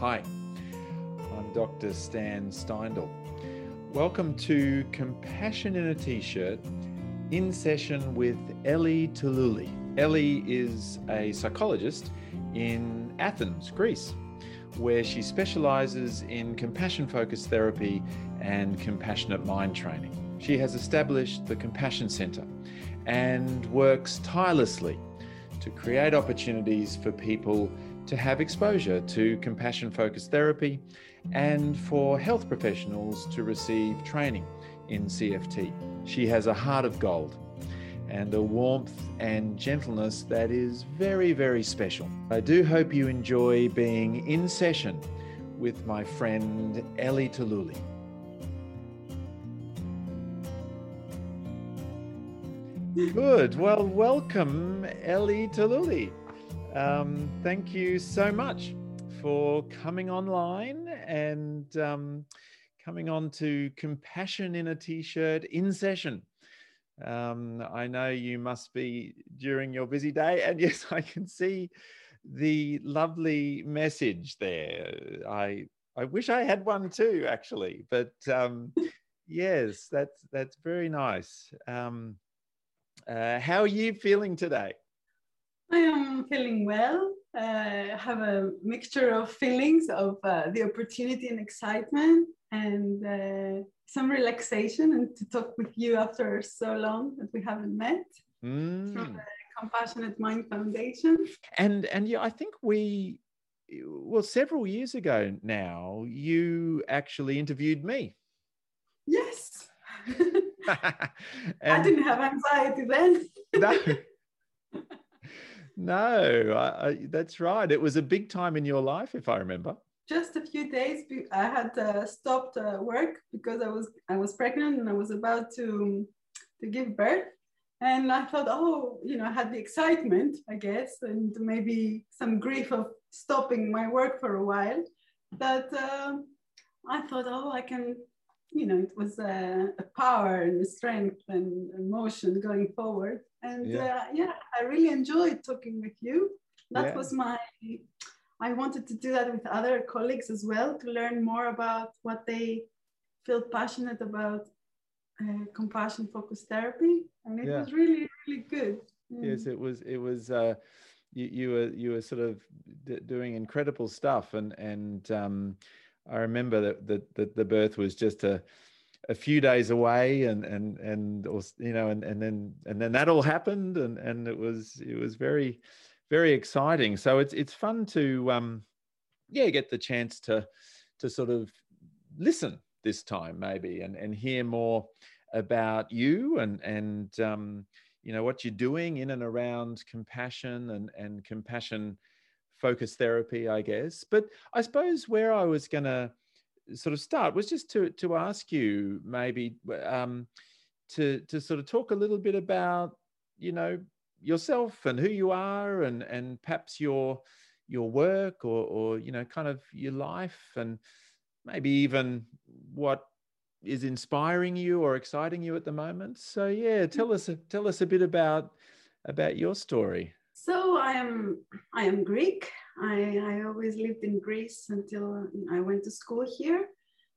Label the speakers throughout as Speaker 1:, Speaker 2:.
Speaker 1: Hi, I'm Dr. Stan Steindl. Welcome to Compassion in a T-shirt in session with Elli Tholouli. Elli is a psychologist in Athens, Greece, where she specializes in compassion focused therapy and compassionate mind training. She has established the Compassion Center and works tirelessly to create opportunities for people to have exposure to compassion focused therapy and for health professionals to receive training in CFT. She has a heart of gold and a warmth and gentleness that is very, very special. I do hope you enjoy being in session with my friend Elli Tholouli. Good. Well, welcome, Elli Tholouli. Um, thank you so much for coming online and um, coming on to Compassion in a T shirt in session. Um, I know you must be during your busy day, and yes, I can see the lovely message there. I I wish I had one too, actually, but um, yes, that's that's very nice. Um, uh, how are you feeling today?
Speaker 2: I am feeling well. Uh, I have a mixture of feelings of uh, the opportunity and excitement, and uh, some relaxation, and to talk with you after so long that we haven't met mm. from the Compassionate Mind Foundation.
Speaker 1: And and yeah, I think we well several years ago now you actually interviewed me.
Speaker 2: Yes. I didn't have anxiety then.
Speaker 1: no. No, I, I, that's right. It was a big time in your life, if I remember.
Speaker 2: Just a few days, I had uh, stopped uh, work because I was I was pregnant and I was about to to give birth, and I thought, oh, you know, I had the excitement, I guess, and maybe some grief of stopping my work for a while. That uh, I thought, oh, I can you know, it was a, a power and a strength and emotion going forward. And yeah. Uh, yeah, I really enjoyed talking with you. That yeah. was my, I wanted to do that with other colleagues as well to learn more about what they feel passionate about uh, compassion focused therapy. And it yeah. was really, really good.
Speaker 1: Mm. Yes, it was, it was, uh, you, you were, you were sort of d- doing incredible stuff and, and, um, I remember that that, that the birth was just a a few days away and and and or, you know and and then and then that all happened and and it was it was very very exciting so it's it's fun to um yeah get the chance to to sort of listen this time maybe and and hear more about you and and um you know what you're doing in and around compassion and and compassion focus therapy, I guess. But I suppose where I was going to sort of start was just to to ask you maybe um, to to sort of talk a little bit about you know yourself and who you are and and perhaps your your work or or you know kind of your life and maybe even what is inspiring you or exciting you at the moment. So yeah tell us tell us a bit about about your story
Speaker 2: so I am I am Greek. I, I always lived in Greece until I went to school here,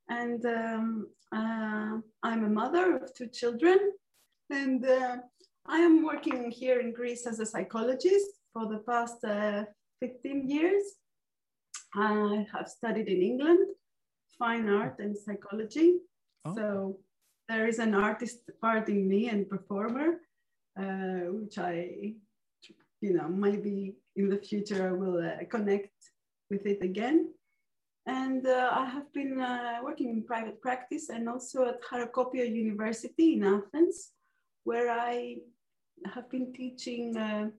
Speaker 2: and um, uh, I'm a mother of two children, and uh, I am working here in Greece as a psychologist for the past uh, 15 years. I have studied in England, fine art and psychology. Oh. So there is an artist part in me and performer, uh, which I you know, maybe in the future I will uh, connect with it again. And uh, I have been uh, working in private practice and also at Harokopio University in Athens, where I have been teaching uh,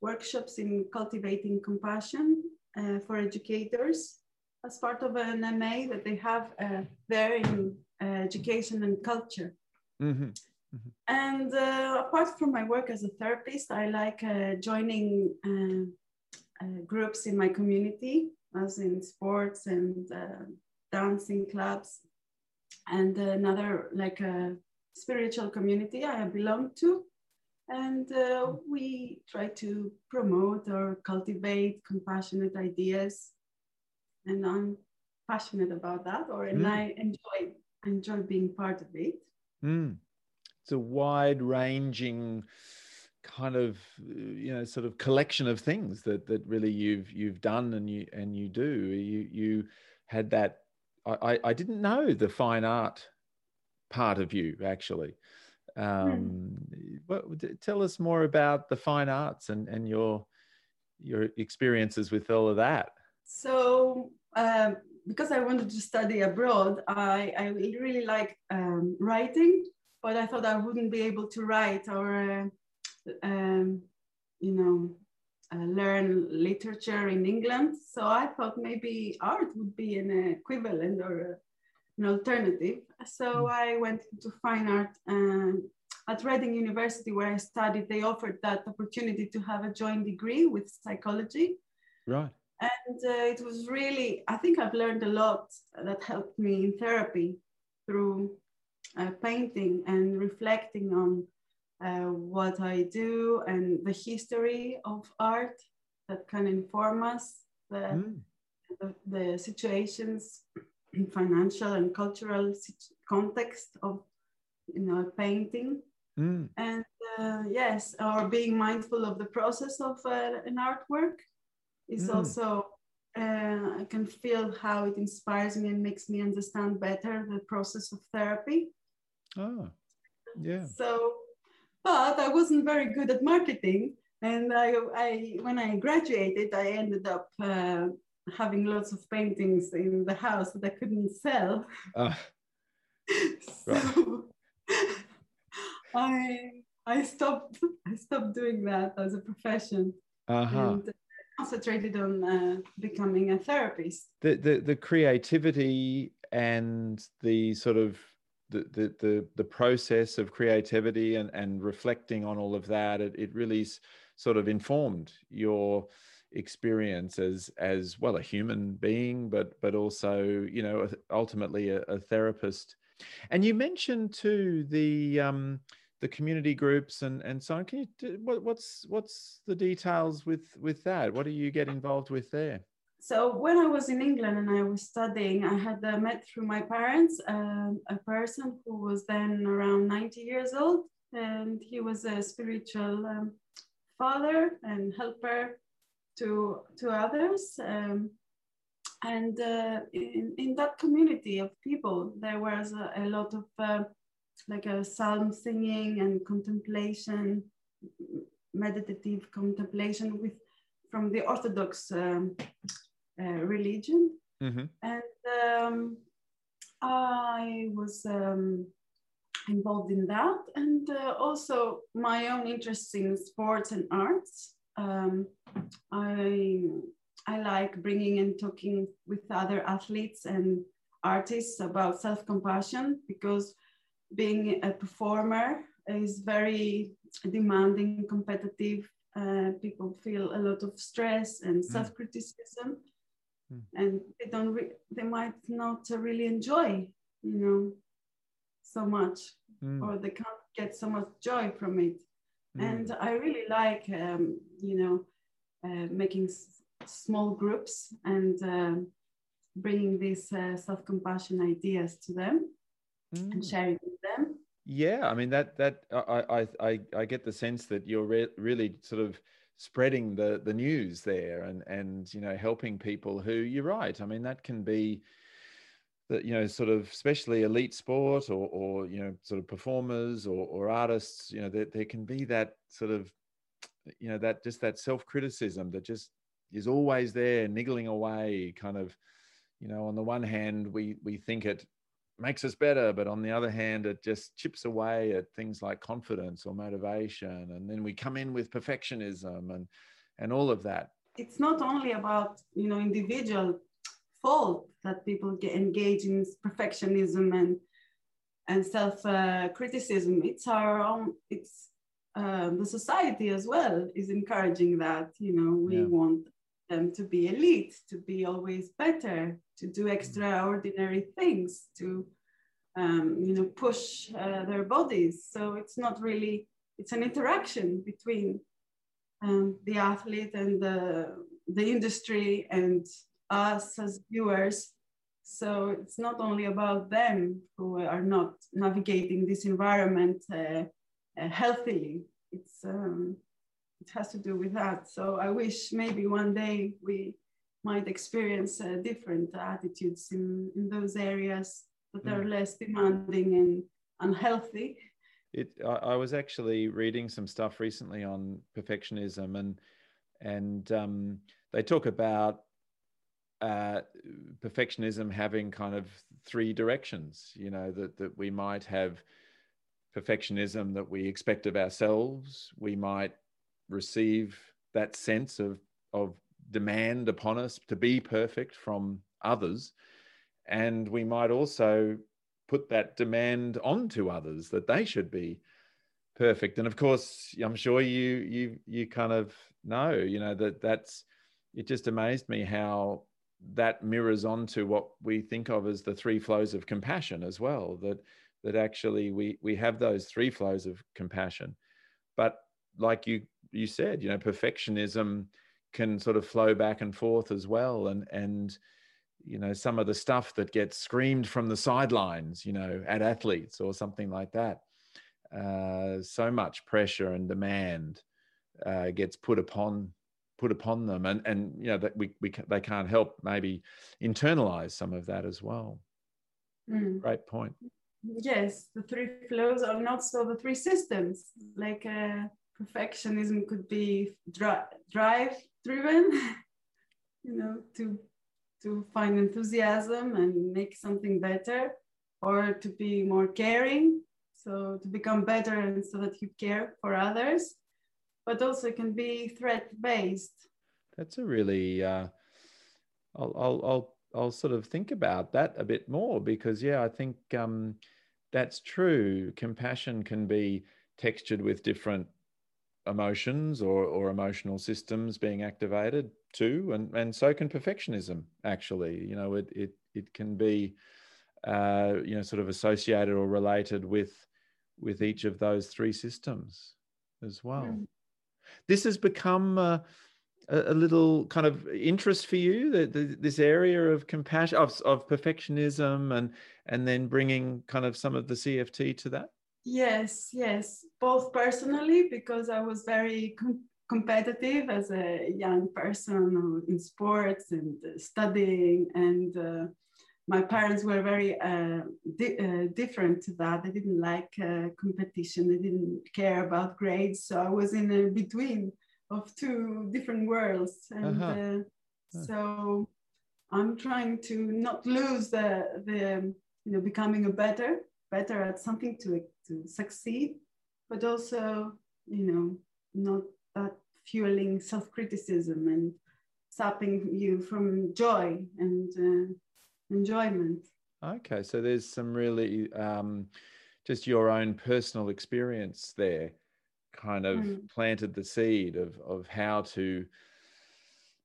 Speaker 2: workshops in cultivating compassion uh, for educators as part of an MA that they have uh, there in education and culture. Mm-hmm. Mm-hmm. And uh, apart from my work as a therapist, I like uh, joining uh, uh groups in my community, as in sports and uh, dancing clubs, and another like a spiritual community I belong to. And uh, we try to promote or cultivate compassionate ideas and I'm passionate about that, or and
Speaker 1: Mm.
Speaker 2: I enjoy enjoy being part of it.
Speaker 1: Mm. A wide ranging kind of you know sort of collection of things that that really you've you've done and you and you do. You you had that i i didn't know the fine art part of you actually. Um what tell us more about the fine arts and and your your experiences with all of that.
Speaker 2: So, um, because I wanted to study abroad, I, I really like um, writing, but I thought I wouldn't be able to write or, uh, um, you know, uh, learn literature in England. So I thought maybe art would be an equivalent or a, an alternative. So
Speaker 1: Mm.
Speaker 2: I went to fine art. Um, at Reading University, where I studied, they offered that opportunity to have a joint degree with psychology
Speaker 1: right
Speaker 2: and uh, it was really i think i've learned a lot that helped me in therapy through uh, painting and reflecting on uh, what i do and the history of art that can inform us the,
Speaker 1: Mm.
Speaker 2: the, the situations financial and cultural context of you know painting
Speaker 1: Mm.
Speaker 2: and uh, yes or being mindful of the process of uh, an artwork is
Speaker 1: Mm.
Speaker 2: also uh, i can feel how it inspires me and makes me understand better the process of therapy
Speaker 1: oh yeah.
Speaker 2: So but i wasn't very good at marketing. And i, I when i graduated i ended up uh, having lots of paintings in the house that i couldn't sell.
Speaker 1: Ah,
Speaker 2: so I I stopped I stopped doing that as a profession.
Speaker 1: Uh-huh.
Speaker 2: And concentrated on uh, becoming a therapist.
Speaker 1: the, the the creativity and the sort of the the the, process of creativity and and reflecting on all of that it, it really sort of informed your experience as as well a human being but but also you know ultimately a, a therapist. And you mentioned too the um the community groups and and so on. Can you what, what's what's the details with with that? What do you get involved with there
Speaker 2: So when I was in England and I was studying, I had uh, met through my parents um, a person who was then around 90 years old, and he was a spiritual um, father and helper to to others. Um, and uh, in, in that community of people, there was a, a lot of uh, like a psalm singing and contemplation, meditative contemplation with from the Orthodox um, uh, religion.
Speaker 1: hmm
Speaker 2: And um, I was um, involved in that, and uh, also my own interests in sports and arts. Um, I I like bringing and talking with other athletes and artists about self compassion because being a performer is very demanding, competitive. Uh, people feel a lot of stress and self criticism,
Speaker 1: Mm.
Speaker 2: and they don't. Re- they might not uh, really enjoy, you know, so much,
Speaker 1: Mm,
Speaker 2: or they can't get so much joy from it.
Speaker 1: mm.
Speaker 2: And I really like, um, you know, uh, making s- small groups and um bringing these uh, self-compassion ideas to them and
Speaker 1: Mm.
Speaker 2: sharing with them.
Speaker 1: Yeah, I mean that that I I I I get the sense that you're re- really sort of spreading the the news there and and you know helping people who you're right. I mean that can be that you know sort of especially elite sport or or you know sort of performers or or artists. You know there there can be that sort of you know that just that self criticism that just is always there niggling away kind of you know on the one hand we we think it makes us better but on the other hand it just chips away at things like confidence or motivation and then we come in with perfectionism and and all of that
Speaker 2: It's not only about you know individual fault that people get engaged in perfectionism and and self uh, criticism. It's our own. It's uh, the society as well is encouraging that. You know, we
Speaker 1: Yeah.
Speaker 2: want them to be elite, to be always better, to do extraordinary things, to um, you know push uh, their bodies. So it's not really. It's an interaction between um, the athlete and the the industry and us as viewers. So it's not only about them who are not navigating this environment uh, uh, healthily. It's um, it has to do with that. So I wish maybe one day we might experience uh, different attitudes in, in those areas that mm. are less demanding and unhealthy.
Speaker 1: It, I, I, was actually reading some stuff recently on perfectionism, and and um, they talk about uh, perfectionism having kind of three directions. You know that that we might have perfectionism that we expect of ourselves. We might receive that sense of of demand upon us to be perfect from others. And we might also put that demand onto others that they should be perfect. And of course i'm sure you you you kind of know you know that that's it just amazed me how that mirrors onto what we think of as the three flows of compassion as well that that actually we we have those three flows of compassion. But like you you said you know perfectionism can sort of flow back and forth as well. And and you know some of the stuff that gets screamed from the sidelines you know at athletes or something like that uh, so much pressure and demand uh, gets put upon put upon them. And and you know that we, we they can't help maybe internalize some of that as well. Mm. great point.
Speaker 2: Yes the three flows are not so the three systems. Like uh, perfectionism could be dri- drive driven you know to to find enthusiasm and make something better or to be more caring. So to become better and so that you care for others but also it can be threat based
Speaker 1: that's a really uh, I'll, I'll i'll i'll sort of think about that a bit more because yeah i think um that's true. Compassion can be textured with different emotions or, or emotional systems being activated too. And, and so can perfectionism actually. You know it it, it can be uh, you know sort of associated or related with with each of those three systems as well. Mm. this has become uh, a, a, little kind of interest for you that this area of compassion of, of perfectionism and and then bringing kind of some of the cft to that
Speaker 2: Yes, yes, both personally because I was very com- competitive as a young person in sports and uh, studying, and uh, my parents were very uh, di- uh, different to that. They didn't like uh, competition. They didn't care about grades. So I was in a between of two different worlds, and uh-huh. uh, so I'm trying to not lose the the you know becoming a better better at something to, to succeed, but also, you know, not that fueling self-criticism and sapping you from joy and uh, enjoyment.
Speaker 1: Okay, so there's some really um, just your own personal experience there, kind of mm. planted the seed of of how to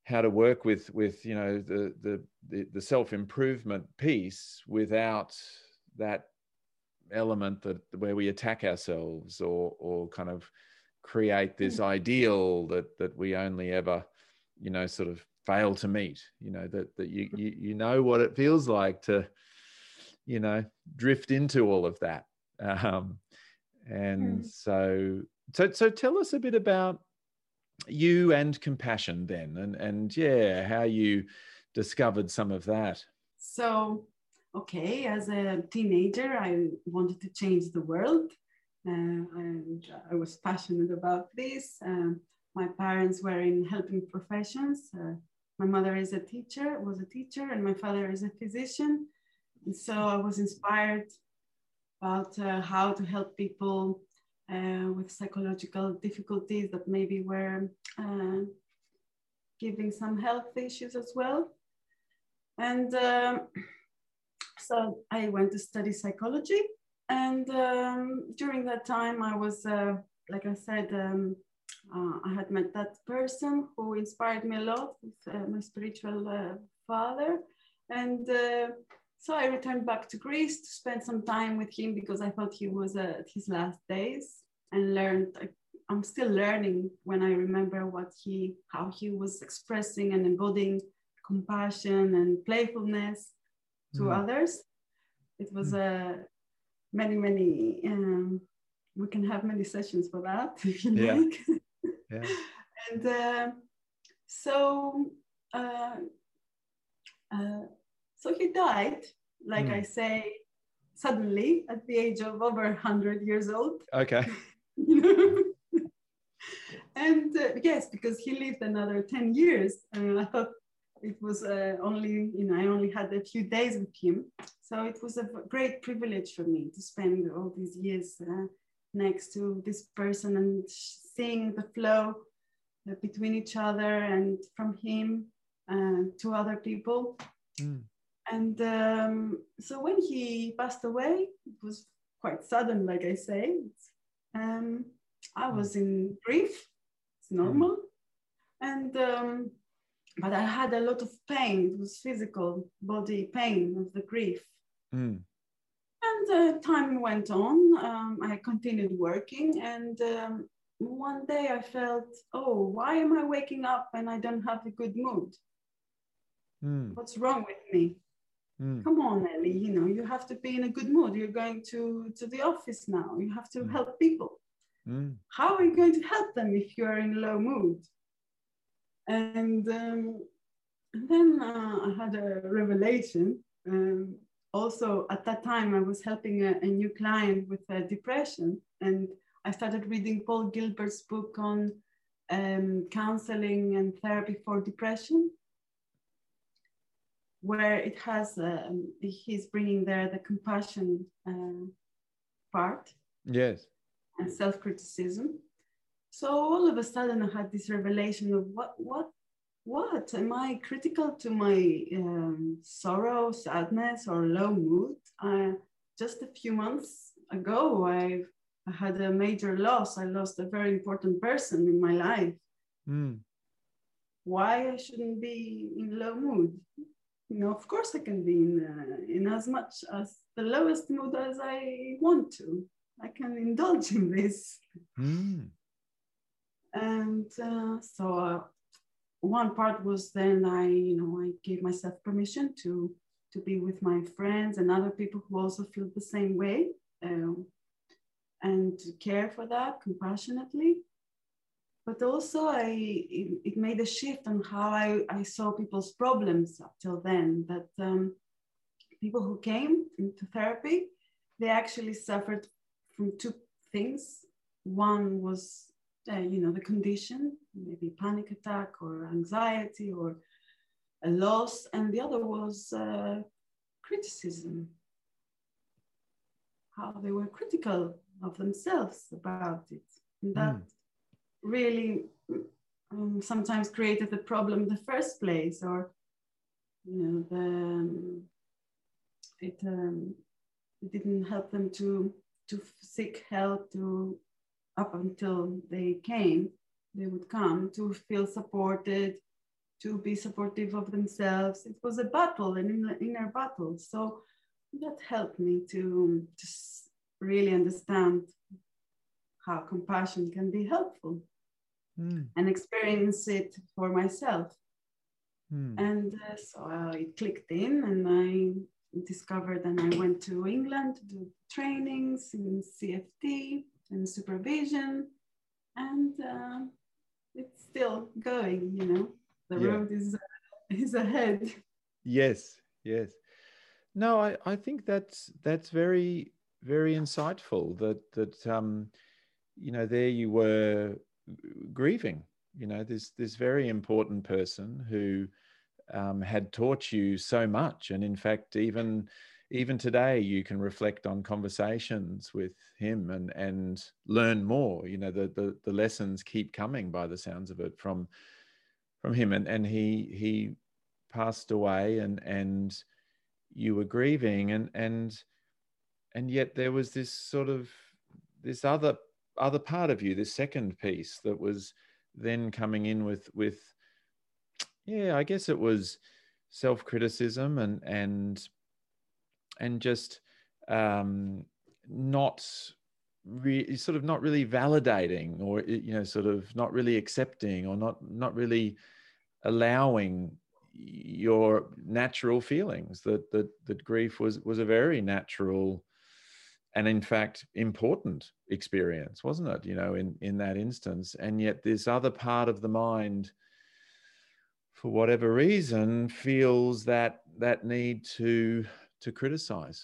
Speaker 1: how to work with with you know the the the, the self improvement piece without that element that where we attack ourselves or or kind of create this mm. ideal that that we only ever you know sort of fail to meet you know that that you you, you know what it feels like to you know drift into all of that um and mm. so so so tell us a bit about you and compassion then and and yeah how you discovered some of that
Speaker 2: so okay, as a teenager, I wanted to change the world. Uh, and I was passionate about this. Um, my parents were in helping professions. Uh, my mother is a teacher, was a teacher, and my father is a physician. And so I was inspired about uh, how to help people uh, with psychological difficulties that maybe were uh, giving some health issues as well. And um, so I went to study psychology. And um, during that time, I was, uh, like I said, um, uh, I had met that person who inspired me a lot with uh, my spiritual uh, father. And uh, so I returned back to Greece to spend some time with him because I thought he was at his last days and learned. I'm still learning when I remember what he, how he was expressing and embodying compassion and playfulness to
Speaker 1: Mm.
Speaker 2: others. It was a many, many, um, we can have many sessions for that if you
Speaker 1: Yeah.
Speaker 2: like.
Speaker 1: Yeah.
Speaker 2: and uh, so, uh, uh, so he died, like
Speaker 1: Mm.
Speaker 2: I say, suddenly at the age of over 100 years old.
Speaker 1: Okay.
Speaker 2: and uh, yes, because he lived another 10 years. And I thought it was uh, only, you know, I only had a few days with him. So it was a great privilege for me to spend all these years uh, next to this person and seeing the flow uh, between each other and from him uh, to other people.
Speaker 1: Mm.
Speaker 2: And um, so when he passed away, it was quite sudden, like I say. Um, I was in grief, it's normal. And um, but I had a lot of pain. It was physical body pain of the grief.
Speaker 1: Mm.
Speaker 2: And uh, time went on. Um, I continued working, and um, one day I felt, oh, why am I waking up and I don't have a good mood?
Speaker 1: Mm.
Speaker 2: What's wrong with me?
Speaker 1: Mm.
Speaker 2: come on ellie you know you have to be in a good mood you're going to to the office now you have to
Speaker 1: Mm.
Speaker 2: help people
Speaker 1: Mm.
Speaker 2: how are you going to help them if you're in low mood and um, then uh, i had a revelation um, also at that time i was helping a, a new client with uh, depression and i started reading paul gilbert's book on um, counseling and therapy for depression where it has um, he's bringing there the compassion uh, part
Speaker 1: Yes.
Speaker 2: and self-criticism so all of a sudden i had this revelation of what what what am i critical to my um, sorrow sadness or low mood uh, just a few months ago I, I had a major loss i lost a very important person in my life
Speaker 1: Mm.
Speaker 2: why I shouldn't be in low mood. You know, of course I can be in, uh, in as much as the lowest mood as I want to. I can indulge in this.
Speaker 1: Mm.
Speaker 2: And uh, so uh, one part was then I, you know, I gave myself permission to to be with my friends and other people who also feel the same way, um, and to care for that compassionately. But also, I it, it made a shift on how I, I saw people's problems up till then. That um, people who came into therapy, they actually suffered from two things. One was, uh, you know, the condition, maybe panic attack or anxiety or a loss, and the other was uh, criticism. How they were critical of themselves about it. And that
Speaker 1: Mm.
Speaker 2: really um, sometimes created the problem in the first place, or you know, the um, it um, it didn't help them to to seek help to up until they came they would come to feel supported to be supportive of themselves it was a battle an inner- battle so that helped me to just really understand how compassion can be helpful
Speaker 1: Mm.
Speaker 2: and experience it for myself
Speaker 1: Mm.
Speaker 2: and uh, so uh, it clicked in and i discovered and i went to england to do trainings in cft and supervision and uh, it's still going you know the
Speaker 1: Yeah.
Speaker 2: road is is ahead
Speaker 1: Yes, yes. No, I, I think that's that's very very insightful. That that um, you know, there you were grieving. You know, this this very important person who um, had taught you so much, and in fact, even even today, you can reflect on conversations with him and and learn more. You know, the the, the lessons keep coming by the sounds of it from from him, and and he he passed away and and you were grieving and and and yet there was this sort of this other other part of you this second piece that was then coming in with with yeah i guess it was self-criticism and and and just um not re- sort of not really validating or you know sort of not really accepting or not not really allowing your natural feelings that that that grief was was a very natural and in fact important experience wasn't it you know in in that instance? And yet this other part of the mind for whatever reason feels that that need to to criticize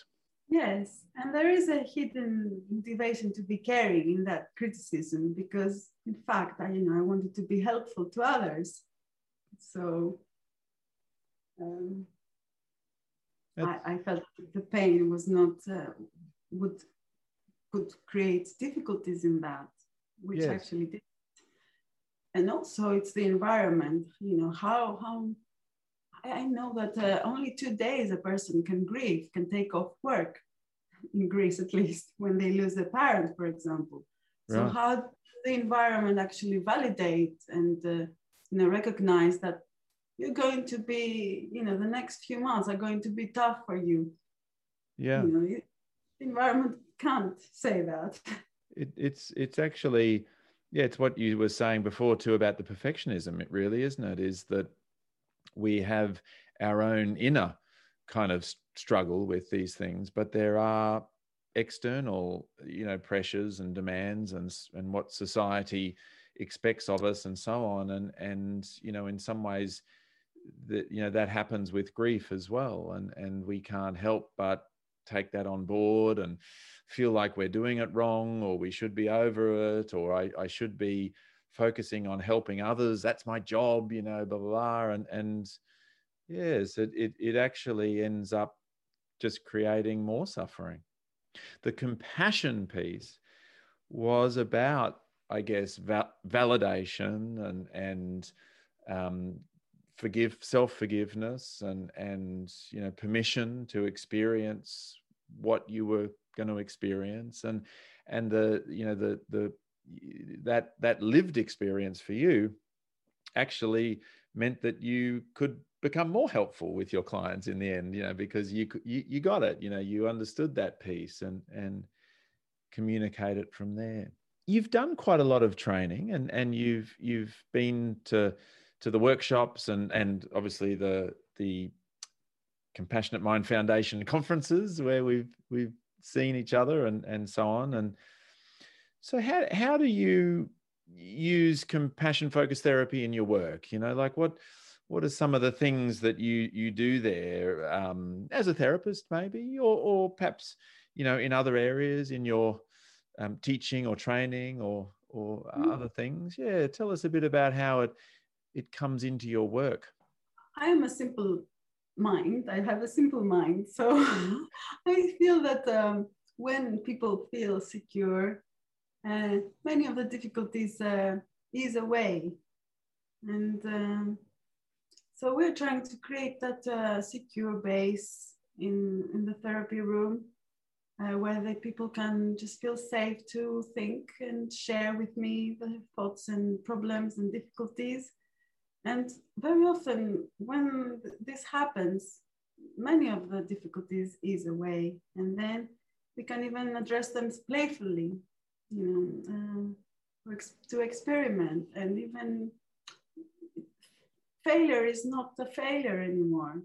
Speaker 2: yes and there is a hidden motivation to be caring in that criticism because in fact i you know i wanted to be helpful to others so um, I, I, felt the pain was not uh, would could create difficulties in that, which yes. actually did. And also, it's the environment. You know how how I know that uh, only two days a person can grieve, can take off work in Greece at least when they lose a parent, for example. So right. how the environment actually validate and uh, you know recognize that you're going to be, you know, the next few months are going to be tough for you.
Speaker 1: Yeah.
Speaker 2: You know, the environment can't say that.
Speaker 1: It, it's it's actually, yeah, it's what you were saying before too about the perfectionism. It really isn't it? Is that we have our own inner kind of struggle with these things, but there are external, you know, pressures and demands and and what society expects of us and so on. And and you know in some ways that you know that happens with grief as well. And and we can't help but take that on board and feel like we're doing it wrong or we should be over it or I, I should be focusing on helping others that's my job you know blah blah blah and and yes it it, it actually ends up just creating more suffering. The compassion piece was about i guess va- validation and and um, forgive self forgiveness and and you know permission to experience what you were going to experience and and the you know the the that that lived experience for you actually meant that you could become more helpful with your clients in the end you know because you you, you got it you know you understood that piece and and communicate it from there. You've done quite a lot of training and and you've you've been to to the workshops and and obviously the the compassionate mind foundation conferences where we've we've seen each other and and so on. And so how how do you use compassion focused therapy in your work you know like what what are some of the things that you you do there um, as a therapist maybe or or perhaps you know in other areas in your um, teaching or training or or mm. other things yeah tell us a bit about how it it comes into your work?
Speaker 2: I am a simple mind. I have a simple mind. So I feel that um, when people feel secure, uh, many of the difficulties uh, ease away. And um, so we're trying to create that uh, secure base in, in the therapy room uh, where the people can just feel safe to think and share with me the thoughts and problems and difficulties. And very often, when this happens, many of the difficulties ease away, and then we can even address them playfully, you know, uh, to experiment, and even failure is not a failure anymore.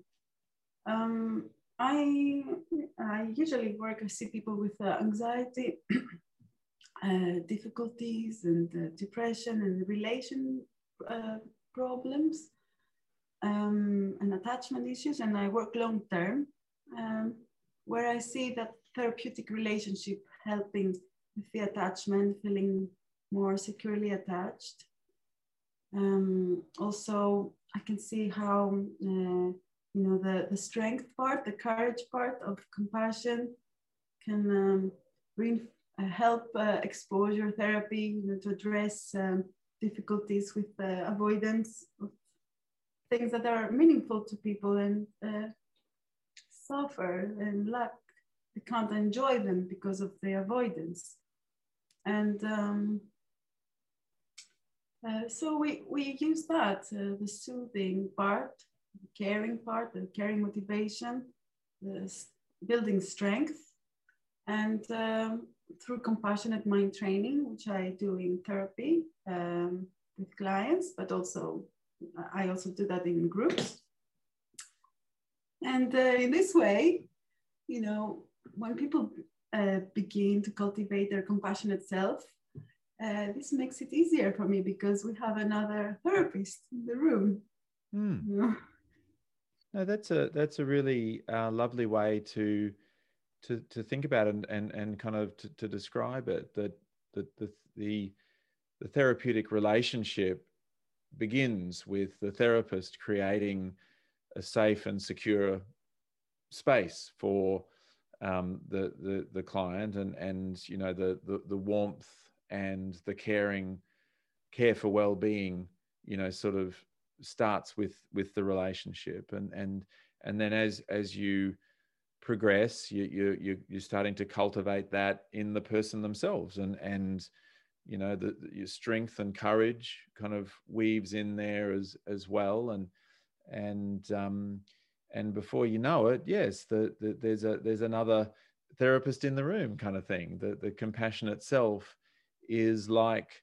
Speaker 2: Um, I, I usually work, I see people with uh, anxiety, uh, difficulties, and uh, depression, and relation uh, problems um, and attachment issues, and I work long term, um, where I see that therapeutic relationship helping the attachment, feeling more securely attached. Um, also, I can see how uh, you know the, the strength part, the courage part of compassion can um, uh, help uh, exposure therapy you know, to address um, difficulties with uh, avoidance of things that are meaningful to people and uh, suffer and lack. They can't enjoy them because of the avoidance. And um, uh, so we, we use that, uh, the soothing part, the caring part, the caring motivation, the building strength. And um, through compassionate mind training, which I do in therapy um, with clients, but also I also do that in groups. And uh, in this way, you know, when people uh, begin to cultivate their compassionate self, uh, this makes it easier for me because we have another therapist in the room.
Speaker 1: Mm. You know? No, that's a that's a really uh, lovely way to to to think about it and and, and kind of to, to describe it. That that the the the therapeutic relationship begins with the therapist creating a safe and secure space for um, the, the the client and and you know the, the the warmth and the caring care for well-being you know sort of starts with with the relationship. And and and then as as you progress you you you're starting to cultivate that in the person themselves. And and you know the, your strength and courage kind of weaves in there as as well. And and um and before you know it yes the, the there's a there's another therapist in the room kind of thing. The the compassionate self is like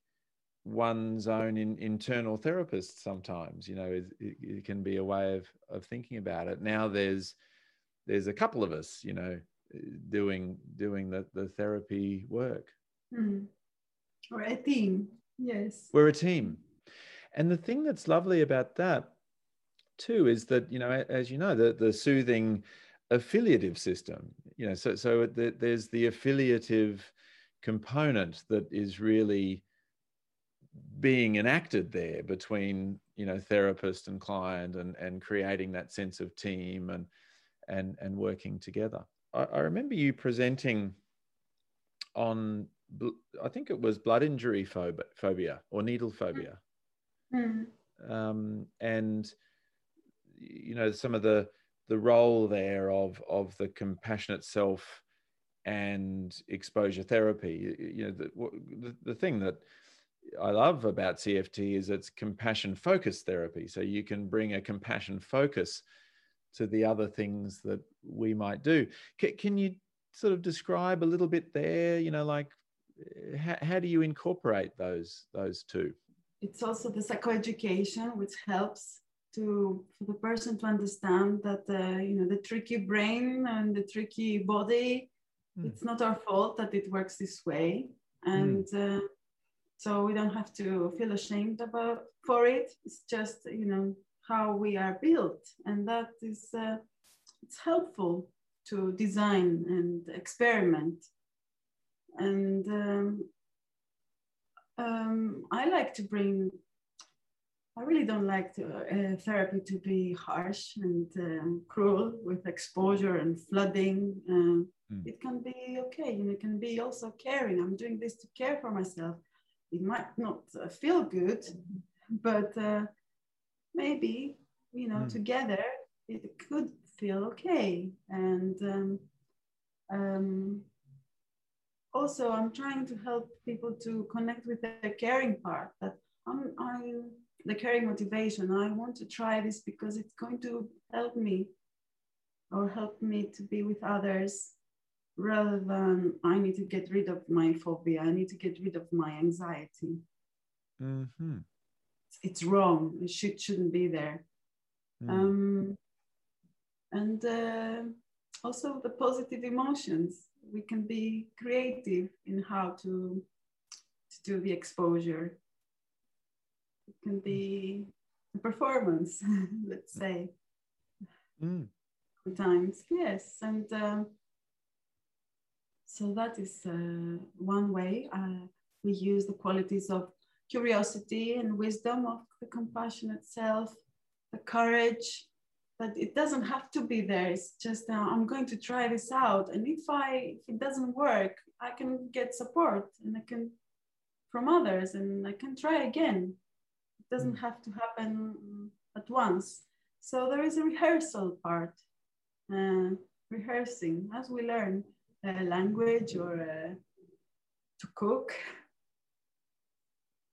Speaker 1: one's own in, internal therapist sometimes you know it, it, can be a way of of thinking about it. Now there's there's a couple of us you know doing doing the, the therapy work.
Speaker 2: Mm. or a team yes.
Speaker 1: We're a team. And the thing that's lovely about that too is that you know as you know the the soothing affiliative system you know so so the, there's the affiliative component that is really being enacted there between you know therapist and client and and creating that sense of team and and and working together i, I remember you presenting on i think it was blood injury phobia or needle phobia
Speaker 2: mm.
Speaker 1: um, and you know some of the the role there of of the compassionate self and exposure therapy you know the, the, thing that I love about CFT is it's compassion focused therapy. So you can bring a compassion focus to the other things that we might do. C- can you sort of describe a little bit there? You know, like eh, how, how do you incorporate those those two?
Speaker 2: It's also the psychoeducation, which helps to for the person to understand that uh, you know the tricky brain and the tricky body. Mm. It's not our fault that it works this way, and. Mm. Uh, so we don't have to feel ashamed about for it it's just you know how we are built and that is uh, it's helpful to design and experiment and um, um, i like to bring i really don't like to, uh, therapy to be harsh and um, cruel with exposure and flooding mm. it can be okay and it can be also caring i'm doing this to care for myself it might not uh, feel good, but uh, maybe, you know, mm. together it could feel okay. And um, um, also, I'm trying to help people to connect with the caring part that I'm, I'm the caring motivation. I want to try this because it's going to help me or help me to be with others rather than I need to get rid of my phobia, I need to get rid of my anxiety.
Speaker 1: Mm-hmm.
Speaker 2: It's wrong. It should, shouldn't be there. Mm. Um, and uh, also the positive emotions. We can be creative in how to, to do the exposure. It can be a performance, let's say.
Speaker 1: Mm.
Speaker 2: Sometimes, yes. And um, so that is uh, one way uh, we use the qualities of curiosity and wisdom of the compassionate self, the courage, but it doesn't have to be there. It's just uh, I'm going to try this out, and if I if it doesn't work, I can get support and I can from others, and I can try again. Doesn't have to happen at once. So there is a rehearsal part, uh, rehearsing as we learn a language or uh, to cook,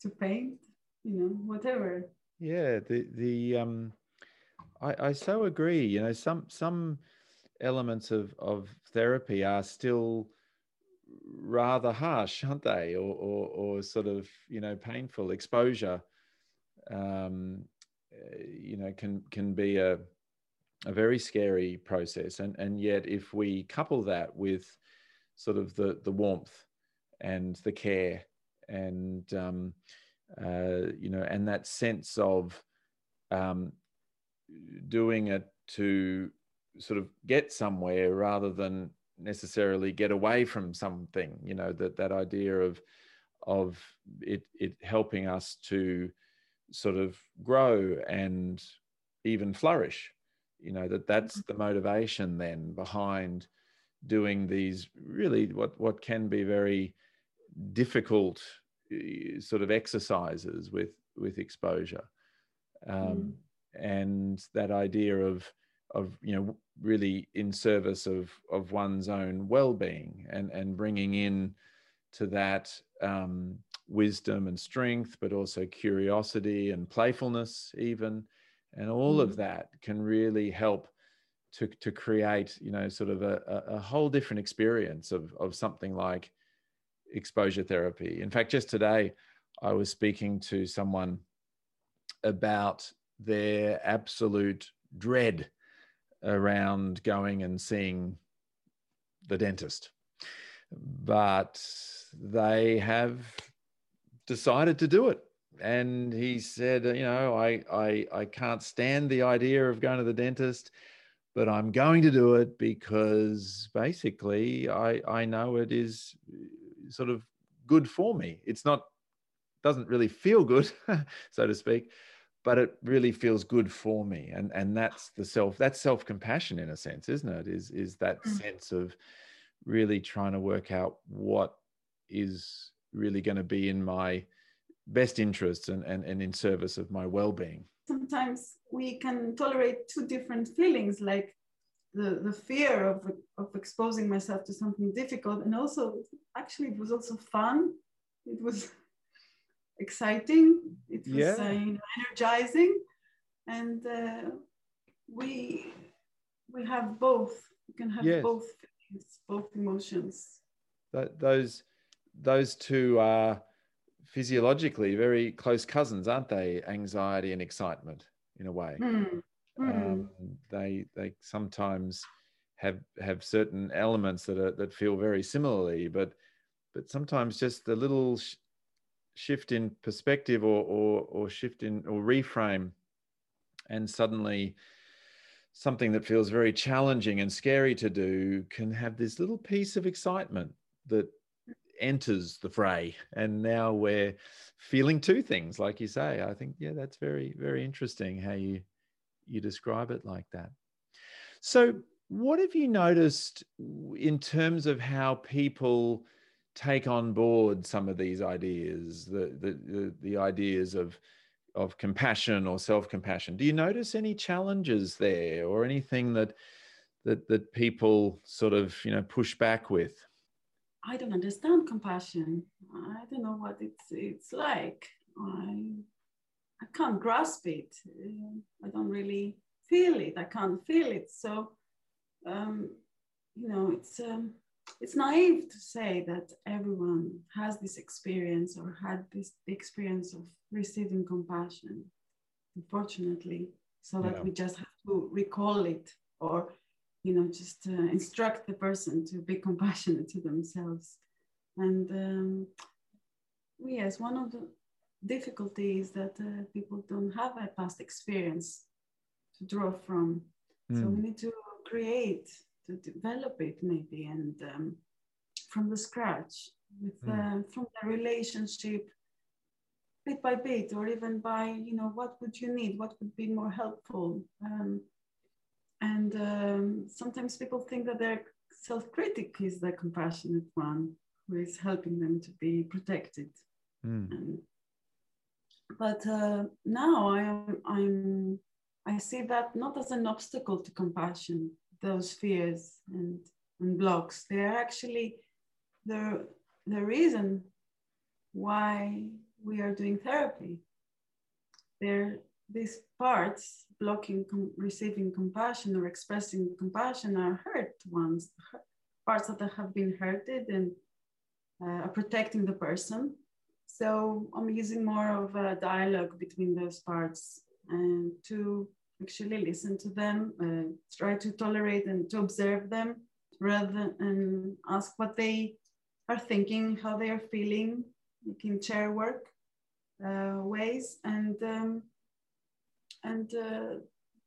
Speaker 2: to paint, you know, whatever.
Speaker 1: Yeah, the the um, I I so agree. You know, some some elements of of therapy are still rather harsh, aren't they? Or or, or sort of you know painful exposure. Um, uh, you know, can can be a a very scary process. And, and yet, if we couple that with sort of the, the warmth and the care and, um, uh, you know, and that sense of um, doing it to sort of get somewhere rather than necessarily get away from something, you know, that, that idea of, of it, it helping us to sort of grow and even flourish you know that that's mm-hmm. the motivation then behind doing these really what what can be very difficult eh, sort of exercises with with exposure um, mm. and that idea of of you know really in service of of one's own well-being and and bringing in to that um, wisdom and strength but also curiosity and playfulness even. And all mm. of that can really help to, to create you know sort of a, a whole different experience of, of something like exposure therapy. In fact just today i was speaking to someone about their absolute dread around going and seeing the dentist. But they have decided to do it and he said, you know, I, I, I can't stand the idea of going to the dentist, but I'm going to do it because basically I, I know it is sort of good for me. It's not, doesn't really feel good, so to speak, but it really feels good for me. And, and that's the self, that's self-compassion in a sense, isn't it? Is, is that mm. sense of really trying to work out what is really going to be in my, best interests and, and, and in service of my well-being.
Speaker 2: Sometimes we can tolerate two different feelings like the, the fear of, of exposing myself to something difficult and also actually it was also fun. It was exciting. It was yeah. uh, energizing. And uh, we we have both. We can have yes. both feelings, both emotions.
Speaker 1: That, those those two are physiologically very close cousins, aren't they? Anxiety and excitement, in a way. Mm. Um, they they sometimes have have certain elements that are that feel very similarly, but but sometimes just a little sh- shift in perspective or, or or shift in or reframe, and suddenly something that feels very challenging and scary to do can have this little piece of excitement that enters the fray and now we're feeling two things like you say. I think yeah that's very very interesting how you you describe it like that. So what have you noticed in terms of how people take on board some of these ideas the the the, the ideas of of compassion or self-compassion? Do you notice any challenges there or anything that that that people sort of you know push back with
Speaker 2: I don't understand compassion. I don't know what it's it's like. I I can't grasp it. I don't really feel it. I can't feel it. So um, you know, it's um, it's naive to say that everyone has this experience or had this experience of receiving compassion. Unfortunately, so that yeah. we just have to recall it or you know, just uh, instruct the person to be compassionate to themselves. And um, yes, one of the difficulties that uh, people don't have a past experience to draw from. Mm. So hmm. we need to create, to develop it maybe, and um, from the scratch, with mm. uh, from the relationship, bit by bit, or even by you know what would you need, what would be more helpful. Um, and um, sometimes people think that their self-critic is the compassionate one who is helping them to be protected. Mm. And, but uh, now I am I'm I see that not as an obstacle to compassion. Those fears and, and blocks they are actually the the reason why we are doing therapy. They're these parts blocking com- receiving compassion or expressing compassion are hurt ones parts that have been hurted and uh, are protecting the person. So i'm using more of a dialogue between those parts and to actually listen to them, uh, try to tolerate and to observe them rather than and ask what they are thinking, how they are feeling, making chair work uh, ways, and um, and uh,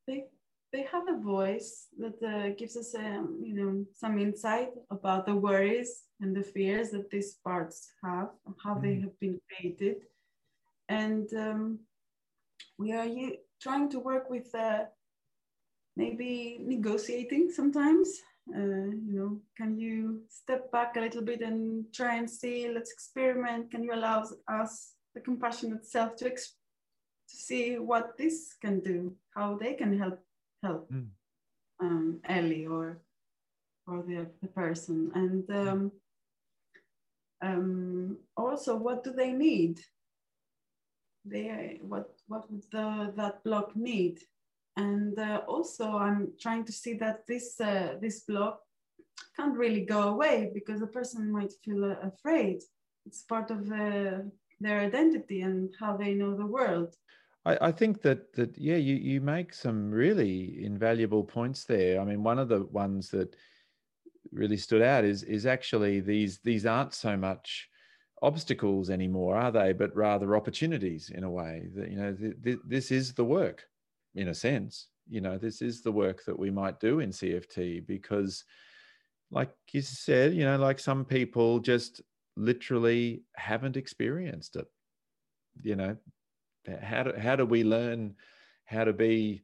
Speaker 2: they they have a voice that uh, gives us um, you know some insight about the worries and the fears that these parts have, how mm. they have been created, and um, we are trying to work with uh, maybe negotiating sometimes. Uh, you know, can you step back a little bit and try and see? Let's experiment. Can you allow us the compassionate self to to see what this can do, how they can help help mm. um, Elli or or the, the person, and um, um, also what do they need? They what what would the, that block need? And uh, also, I'm trying to see that this uh, this block can't really go away because the person might feel uh, afraid. It's part of the their identity and how they know the world.
Speaker 1: I, I think that that yeah, you you make some really invaluable points there. I mean, one of the ones that really stood out is is actually these these aren't so much obstacles anymore, are they? But rather opportunities in a way. That you know, th- th- this is the work, in a sense. You know, this is the work that we might do in CFT because, like you said, you know, like some people just literally haven't experienced it. You know, how do, how do we learn how to be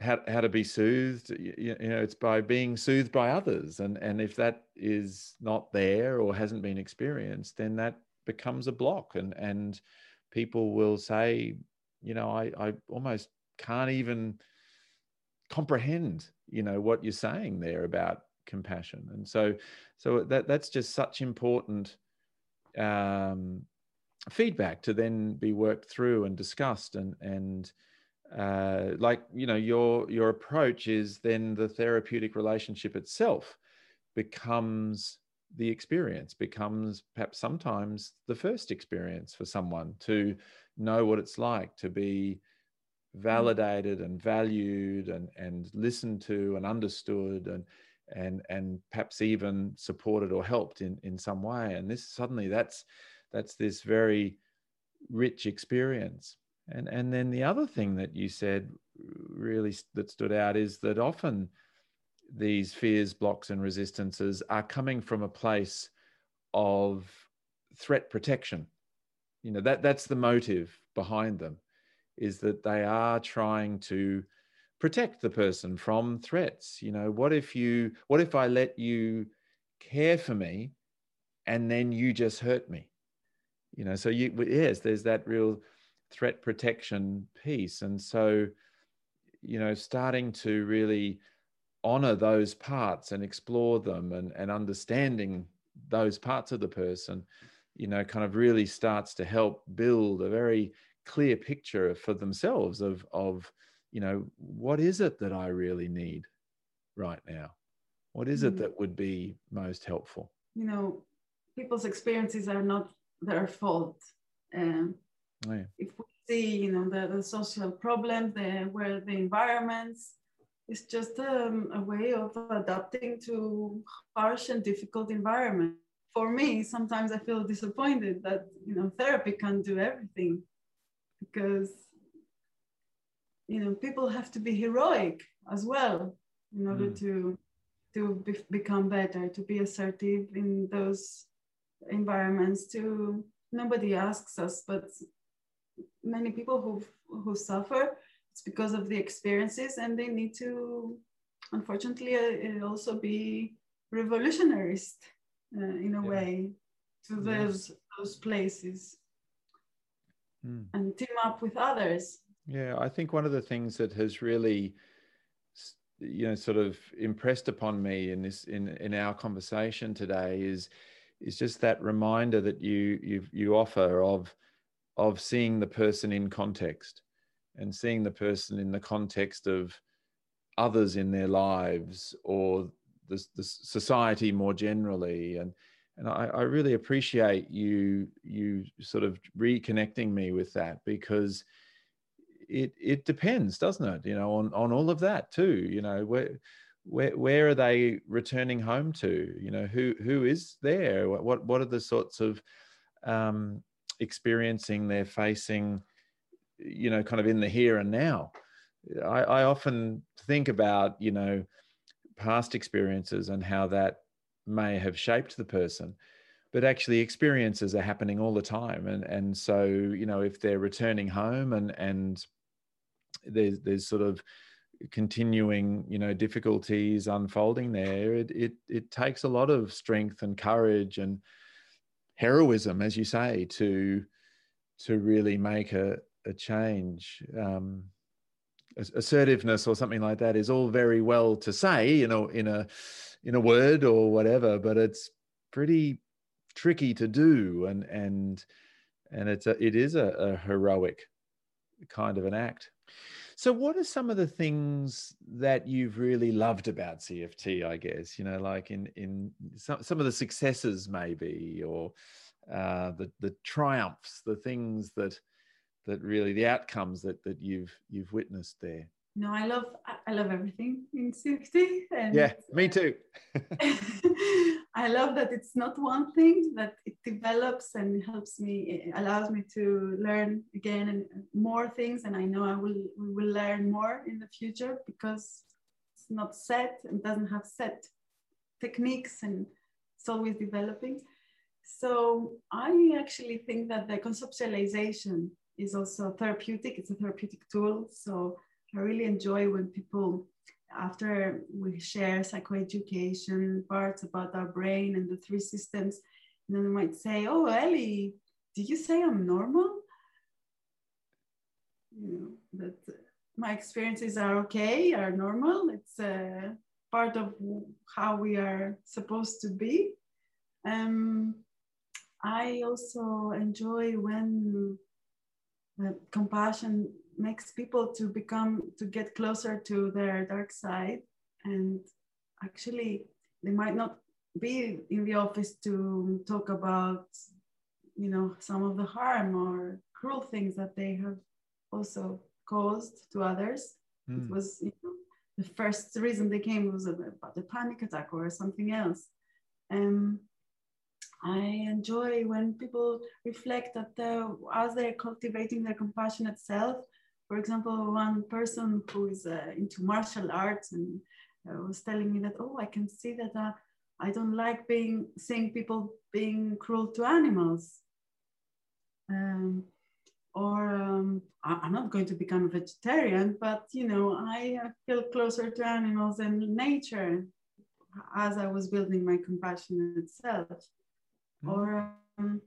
Speaker 1: how, how to be soothed? You, you know it's by being soothed by others. And and if that is not there or hasn't been experienced then that becomes a block. And and people will say you know i i almost can't even comprehend you know what you're saying there about compassion. And so so that that's just such important um, feedback to then be worked through and discussed and and uh, like you know your your approach is then the therapeutic relationship itself becomes the experience becomes perhaps sometimes the first experience for someone to know what it's like to be mm. validated and valued and and listened to and understood and and and perhaps even supported or helped in in some way and this suddenly that's that's this very rich experience. And and then the other thing that you said really that stood out is that often these fears blocks and resistances are coming from a place of threat protection. You know that that's the motive behind them is that they are trying to protect the person from threats. You know what if you what if i let you care for me and then you just hurt me you know so you yes there's that real threat protection piece and so you know starting to really honor those parts and explore them and, and understanding those parts of the person you know kind of really starts to help build a very clear picture for themselves of of you know, what is it that I really need right now? What is it mm. that would be most helpful?
Speaker 2: You know, people's experiences are not their fault. Um, oh. If we see, you know, the, the social problems, the, where the environments, it's just um, a way of adapting to harsh and difficult environment. For me, sometimes I feel disappointed that you know therapy can't do everything because you know people have to be heroic as well in order mm. to to be, become better to be assertive in those environments to nobody asks us but many people who who suffer it's because of the experiences and they need to unfortunately uh, also be revolutionaries uh, in a yeah. way to those those places mm. and team up with others
Speaker 1: yeah, I think one of the things that has really, you know, sort of impressed upon me in this in in our conversation today is is just that reminder that you you you offer of of seeing the person in context and seeing the person in the context of others in their lives or the, the society more generally and and I, I really appreciate you you sort of reconnecting me with that because it it depends, doesn't it? You know, on on all of that too. You know, where where where are they returning home to? You know, who who is there? What what are the sorts of um, experiencing they're facing? You know, kind of in the here and now. I, I often think about you know past experiences and how that may have shaped the person but actually experiences are happening all the time and and so you know if they're returning home and and there's there's sort of continuing you know difficulties unfolding there it it, it takes a lot of strength and courage and heroism as you say to to really make a, a change. Um, assertiveness or something like that is all very well to say you know in a in a word or whatever but it's pretty tricky to do and and and it's a it is a, a heroic kind of an act so what are some of the things that you've really loved about cft i guess? You know like in in some, some of the successes maybe or uh, the the triumphs the things that that really the outcomes that that you've you've witnessed there
Speaker 2: no i love i love everything in cft
Speaker 1: and yeah me too
Speaker 2: i love that it's not one thing that it develops and helps me allows me to learn again and more things and i know i will we will learn more in the future because it's not set and doesn't have set techniques and it's always developing so i actually think that the conceptualization is also therapeutic. It's a therapeutic tool. So I really enjoy when people, after we share psychoeducation parts about our brain and the three systems, and then they might say, "Oh, Elli, did you say I'm normal?" You know that my experiences are okay, are normal. It's a part of how we are supposed to be. Um, I also enjoy when compassion makes people to become to get closer to their dark side and actually they might not be in the office to talk about you know some of the harm or cruel things that they have also caused to others mm. it hmm. was you know, the first reason they came was about a panic attack or something else um, I enjoy when people reflect that uh, as they're cultivating their compassionate self. For example, one person who is uh, into martial arts and uh, was telling me that, oh, I can see that uh, I don't like being seeing people being cruel to animals. Um, or um, I'm not going to become a vegetarian, but you know, I feel closer to animals and nature as I was building my compassionate self mm. or um,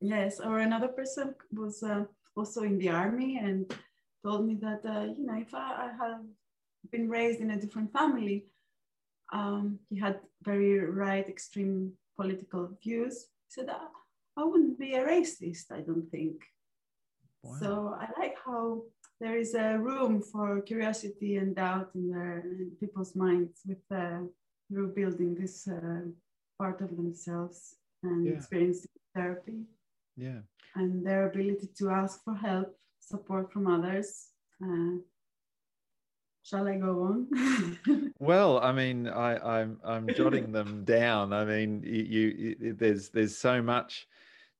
Speaker 2: yes or another person was uh, also in the army and told me that uh, you know if I, I have been raised in a different family um, he had very right extreme political views he said uh, i wouldn't be a racist i don't think wow. so i like how there is a room for curiosity and doubt in their in people's minds with uh, through building this uh, part of themselves and yeah. experienced therapy.
Speaker 1: Yeah.
Speaker 2: And their ability to ask for help, support from others. Uh, shall I go on?
Speaker 1: well, I mean, I, I'm I'm jotting them down. I mean, you, you there's there's so much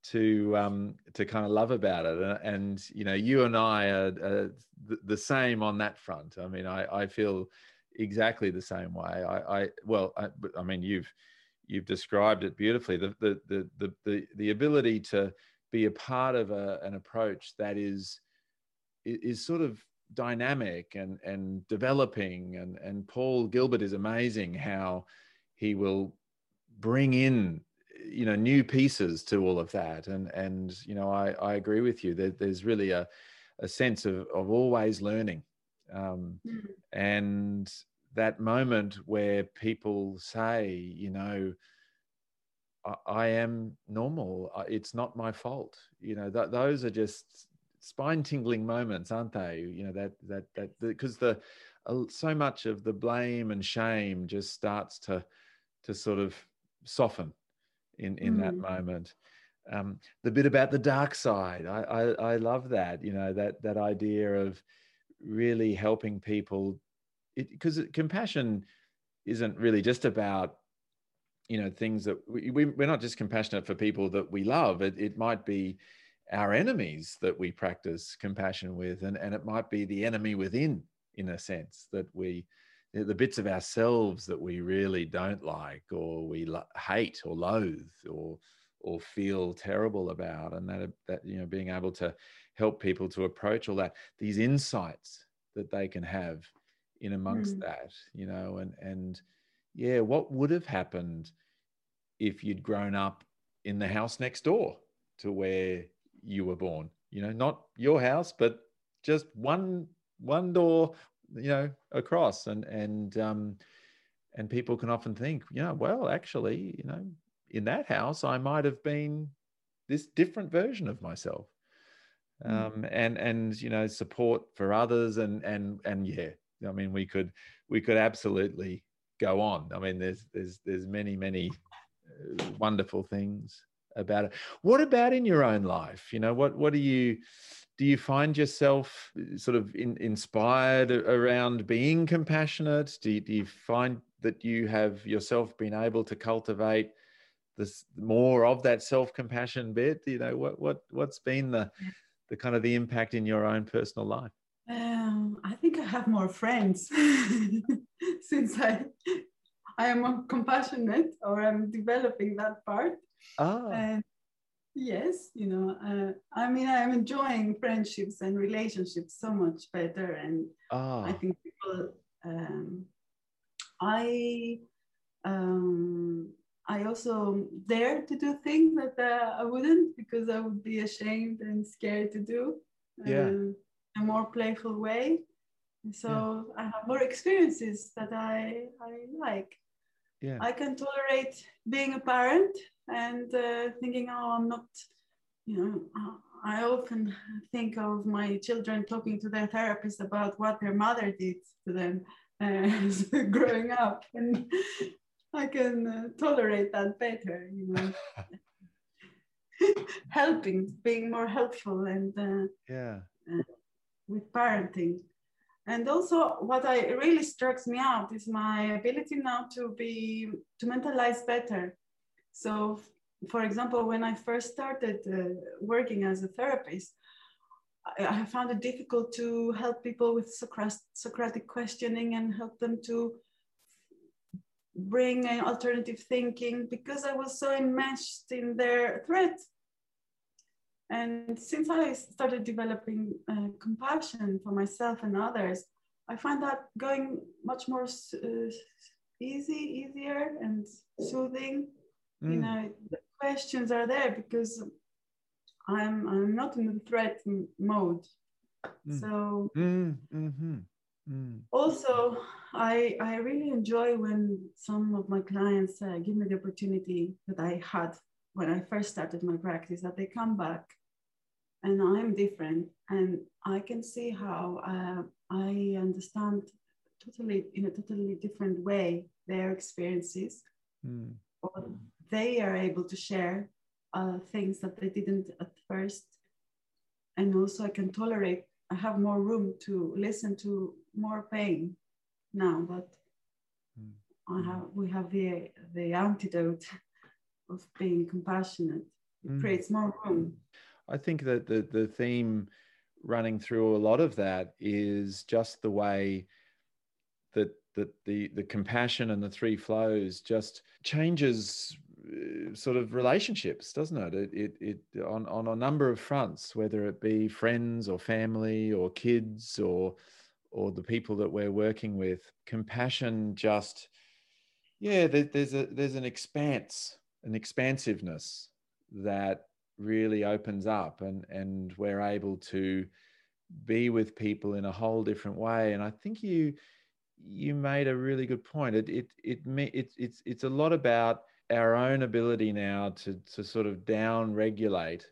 Speaker 1: to um to kind of love about it and, and you know you and i are, are the, the, same on that front i mean i i feel exactly the same way i i well i, I mean you've you've described it beautifully. The the the the the, the ability to be a part of a, an approach that is is sort of dynamic and and developing and and Paul Gilbert is amazing how he will bring in you know new pieces to all of that and and you know I I agree with you that there's really a a sense of of always learning um, mm. and that moment where people say, you know, I, I am normal. It's not my fault. You know, that those are just spine tingling moments, aren't they? You know, that, that, that, because the, uh, so much of the blame and shame just starts to, to sort of soften in, in mm. that moment. um, the bit about the dark side. I, I, I love that. You know that that idea of really helping people, because compassion isn't really just about you know things that we, we we're not just compassionate for people that we love. It it might be our enemies that we practice compassion with, and and it might be the enemy within, in a sense that we the bits of ourselves that we really don't like or we lo- hate or loathe or or feel terrible about and that that you know being able to help people to approach all that these insights that they can have in amongst mm. that you know and and yeah what would have happened if you'd grown up in the house next door to where you were born you know not your house but just one one door you know across and and um and people can often think you know well actually you know in that house, I might have been this different version of myself. Hmm. Um, and and you know support for others and and and yeah i mean we could we could absolutely go on. I mean there's there's there's many many uh, wonderful things about it. What about in your own life? You know what what do you do you find yourself uh, sort of in, inspired around being compassionate? Do you, do you find that you have yourself been able to cultivate this more of that self-compassion bit? You know what what what's been the the kind of the impact in your own personal life
Speaker 2: um, i think i have more friends since i i am compassionate or i'm developing that part. And yes you know uh, i mean i'm enjoying friendships and relationships so much better and
Speaker 1: ah.
Speaker 2: i think people um, i um, I also dare to do things that uh, I wouldn't because I would be ashamed and scared to do.
Speaker 1: Yeah.
Speaker 2: Um, a more playful way. So yeah. I have more experiences that I, I like.
Speaker 1: Yeah.
Speaker 2: I can tolerate being a parent and uh, thinking, oh, I'm not, you know, I often think of my children talking to their therapist about what their mother did to them uh, growing up. And I can uh, tolerate that better, you know. Helping, being more helpful, and uh,
Speaker 1: yeah,
Speaker 2: uh, with parenting. And also, what I really strikes me out is my ability now to be to mentalize better. So, for example, when I first started uh, working as a therapist, I, found it difficult to help people with Socratic questioning and help them to bring an alternative thinking because I was so enmeshed in their threat. And since I started developing uh, compassion for myself and others, I find that going much more uh, easy, easier, and soothing. Mm. You know, the questions are there because I'm I'm not in the threat mode. Mm. So.
Speaker 1: Mm. Mm-hmm.
Speaker 2: Mm. Also, I, I really enjoy when some of my clients uh, give me the opportunity that I had when I first started my practice, that they come back and I'm different and I can see how uh, I understand totally in a totally different way their experiences
Speaker 1: mm.
Speaker 2: or they are able to share uh, things that they didn't at first and also I can tolerate I have more room to listen to more pain now, but mm. I have we have the the antidote of being compassionate. It mm. creates more room.
Speaker 1: I think that the the theme running through a lot of that is just the way that that the the compassion and the three flows just changes uh, sort of relationships, doesn't it? It, it, it on, on a number of fronts, whether it be friends or family or kids or, or the people that we're working with. Compassion just, yeah, there, there's a, there's an expanse, an expansiveness that really opens up and, and we're able to be with people in a whole different way. And I think you, you made a really good point. It, it, it, it, it's, it's a lot about our own ability now to, to sort of down regulate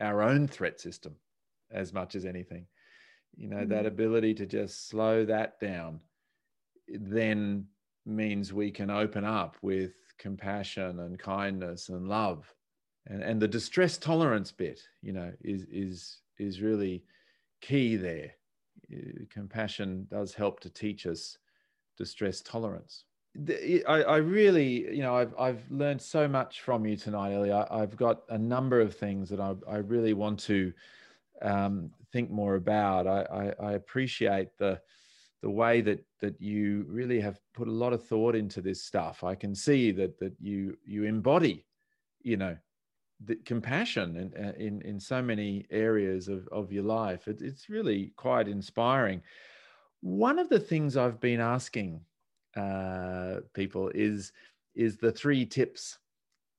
Speaker 1: our own threat system as much as anything. You know, mm-hmm. that ability to just slow that down then means we can open up with compassion and kindness and love and and the distress tolerance bit you know is is is really key there uh, compassion does help to teach us distress tolerance I, I, really, you know, I've, I've learned so much from you tonight, Elli. I, have got a number of things that I, I really want to um, think more about. I, I, I, appreciate the the way that that you really have put a lot of thought into this stuff. I can see that that you you embody, you know, the compassion in, uh, in in so many areas of, of your life. It, it's really quite inspiring. One of the things I've been asking uh, people is is the three tips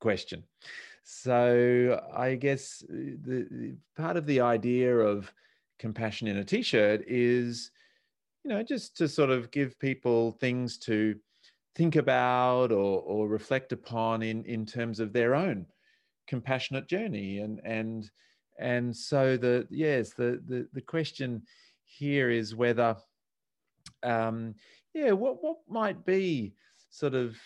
Speaker 1: question. So I guess uh, the, the part of the idea of compassion in a t-shirt is, you know, just to sort of give people things to think about or, or reflect upon in, in terms of their own compassionate journey. And and and so the yes, the the, the question here is whether um, yeah, what what might be sort of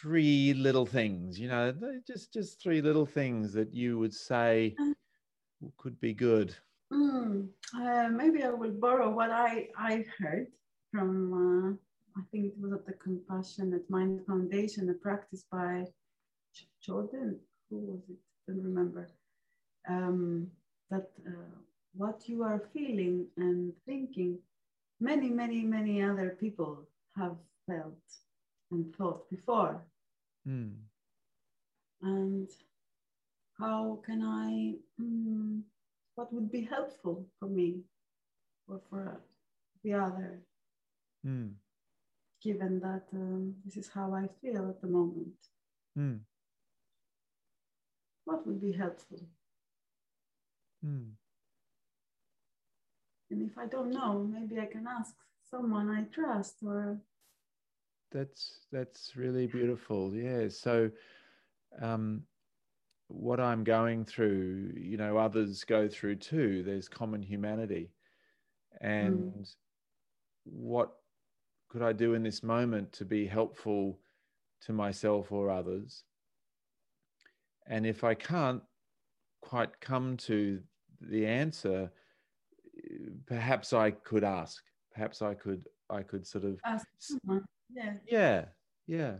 Speaker 1: three little things, you know, just just three little things that you would say uh. could be good?
Speaker 2: Mm, uh, maybe I will borrow what I I heard from uh, I think it was at the Compassionate Mind Foundation, a practice by Jordan. Who was it? I don't remember. Um, that uh, what you are feeling and thinking, many, many, many other people have felt and thought before. Mm. And how can I, mm, what would be helpful for me or for the other, mm. given that um, this is how I feel at the moment? Mm. What would be helpful? Hmm. And if I don't know, maybe I can ask someone I trust or
Speaker 1: that's that's really beautiful. Yeah. So, um, what I'm going through, you know, others go through too. There's common humanity, and mm. what could I do in this moment to be helpful to myself or others? And if I can't quite come to the answer, perhaps I could ask. Perhaps I could I could sort of
Speaker 2: ask someone. Yeah.
Speaker 1: Yeah yeah.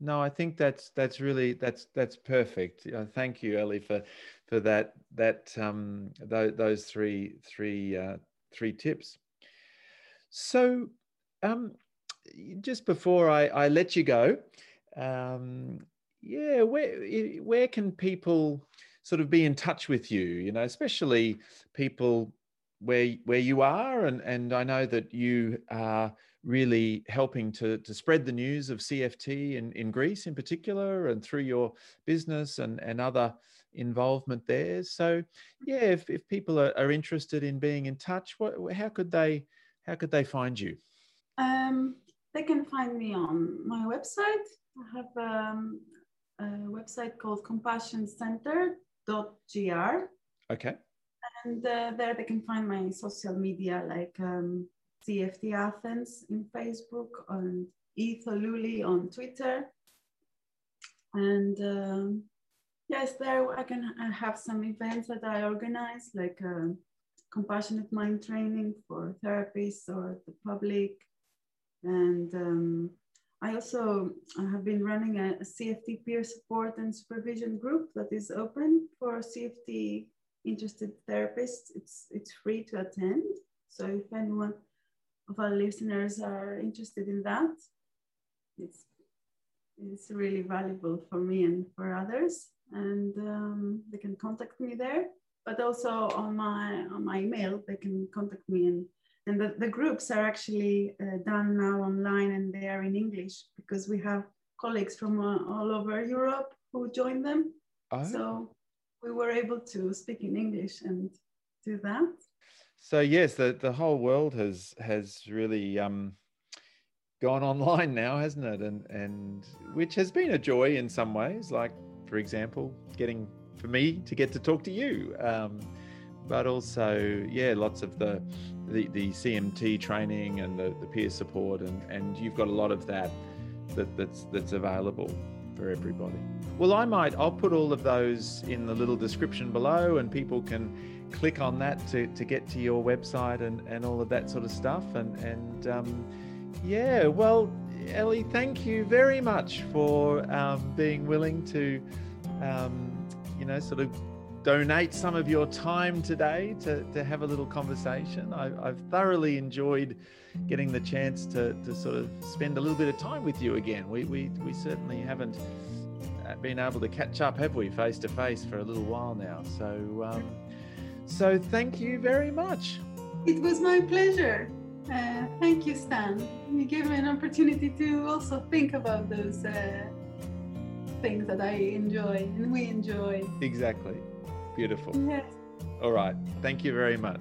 Speaker 1: No i think that's that's really that's that's perfect. Uh, thank you elli for for that that um th- those three three uh, three tips. So um just before i i let you go um yeah where where can people sort of be in touch with you you know especially people where where you are and and i know that you are really helping to, to spread the news of CFT in, in Greece in particular and through your business and, and other involvement there. So yeah, if, if people are, are interested in being in touch, what, how could they how could they find you?
Speaker 2: Um, they can find me on my website. I have um, a website called compassioncentre.gr.
Speaker 1: Okay.
Speaker 2: And uh, there they can find my social media like um, CFT Athens in Facebook and ETholouli on Twitter. And um, yes, there I can have some events that I organize, like uh, compassionate mind training for therapists or the public. And um, I also have been running a, a CFT peer support and supervision group that is open for CFT interested therapists. It's, it's free to attend. So if anyone of our listeners are interested in that, it's, it's really valuable for me and for others. And um, they can contact me there, but also on my, on my email, they can contact me. And, and the, the groups are actually uh, done now online and they are in English because we have colleagues from uh, all over Europe who join them. Oh. So we were able to speak in English and do that.
Speaker 1: So yes, the, the whole world has has really um, gone online now, hasn't it? And and which has been a joy in some ways. Like for example, getting for me to get to talk to you, um, but also yeah, lots of the, the the CMT training and the, the peer support, and and you've got a lot of that that that's that's available for everybody. Well, I might, I'll put all of those in the little description below and people can click on that to, to get to your website and, and all of that sort of stuff. And, and um, yeah, well, Elli, thank you very much for um, being willing to, um, you know, sort of donate some of your time today to, to have a little conversation. I, have thoroughly enjoyed getting the chance to, to sort of spend a little bit of time with you again. We, we, we certainly haven't uh, been able to catch up, have we, face to face for a little while now. So, um, so thank you very much.
Speaker 2: It was my pleasure. Uh, thank you, Stan. You gave me an opportunity to also think about those uh, things that I enjoy and we enjoy.
Speaker 1: Exactly. Beautiful.
Speaker 2: Yes.
Speaker 1: All right. Thank you very much.